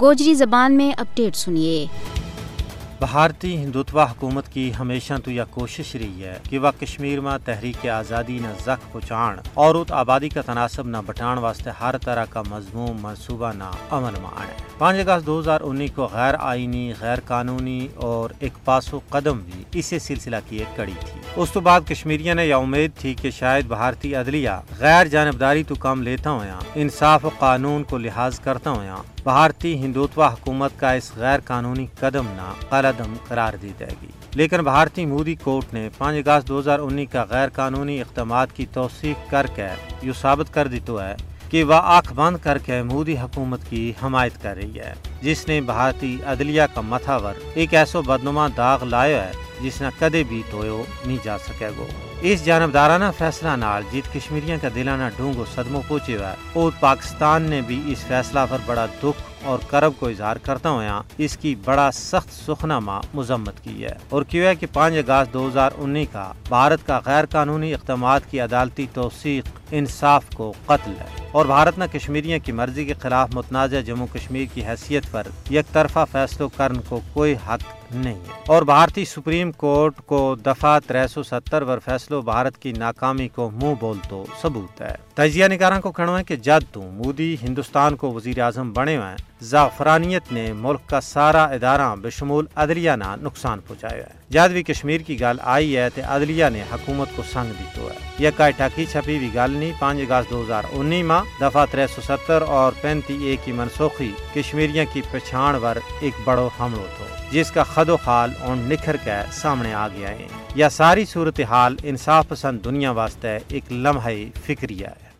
گوجری زبان میں اپڈیٹ سنیے۔ بھارتی ہندوتوا حکومت کی ہمیشہ تو یہ کوشش رہی ہے کہ وہ کشمیر میں تحریک آزادی نہ زخ پہنچان اور ات آبادی کا تناسب نہ بٹان واسطے ہر طرح کا مضمون منصوبہ نہ عمل میں آنے۔ پانچ اگست دو ہزار انیس کو غیر آئینی، غیر قانونی اور ایک پاسو قدم بھی اسی سلسلہ کی ایک کڑی تھی۔ اس تو بعد کشمیریوں نے یہ امید تھی کہ شاید بھارتی عدلیہ غیر جانبداری تو کام لیتا ہوا انصاف و قانون کو لحاظ کرتا ہوا بھارتی ہندوتوا حکومت کا اس غیر قانونی قدم نہ قلدم قرار دی جائے گی۔ لیکن بھارتی مودی کورٹ نے پانچ اگست دو ہزار انیس کا غیر قانونی اقدامات کی توثیق کر کے یہ ثابت کر دی تو ہے کہ وہ آنکھ بند کر کے مودی حکومت کی حمایت کر رہی ہے، جس نے بھارتی عدلیہ کا متھاور ایک ایسو بدنما داغ لایا ہے جس نے کدے بھی تویو نہیں جا سکے گو۔ اس جانبدارانہ فیصلہ نال جیت کشمیریوں کا دلانہ ڈونگو صدموں پہنچے ہوا ہے اور پاکستان نے بھی اس فیصلہ پر بڑا دکھ اور کرب کو اظہار کرتا ہوا اس کی بڑا سخت سخنا ماں مذمت کی ہے۔ اور کیوں ہے کہ پانچ اگست دو ہزار انیس کا بھارت کا غیر قانونی اقدامات کی عدالتی توثیق انصاف کو قتل ہے۔ اور بھارت نے کشمیریوں کی مرضی کے خلاف متنازع جموں کشمیر کی حیثیت پر یک طرفہ فیصلوں کرن کو کوئی حق نہیں ہے۔ اور بھارتی سپریم کورٹ کو دفعہ تر سو ستر پر فیصلوں بھارت کی ناکامی کو منہ بول تو ثبوت ہے۔ تجزیہ نگاروں کو کہنا ہے کہ جد تو مودی ہندوستان کو وزیر اعظم بنے ہوئے زعفرانیت نے ملک کا سارا ادارہ بشمول عدلیہ نہ نقصان پہنچایا ہے جد بھی کشمیر کی گل آئی ہے تو عدلیہ نے حکومت کو سنگ دی تو ہے۔ یہ کئی ٹاکی چھپی بھی گل نہیں، پانچ اگست دو ہزار انیس ماہ دفعہ تر سو ستر اور پینتی اے کی منسوخی کشمیریوں کی پچھان پر ایک بڑو حملہ تھو جس کا حد و حال اون نکھر کے سامنے آ گیا ہے یا ساری صورتحال انصاف پسند دنیا واسطے ایک لمحہ فکریہ ہے۔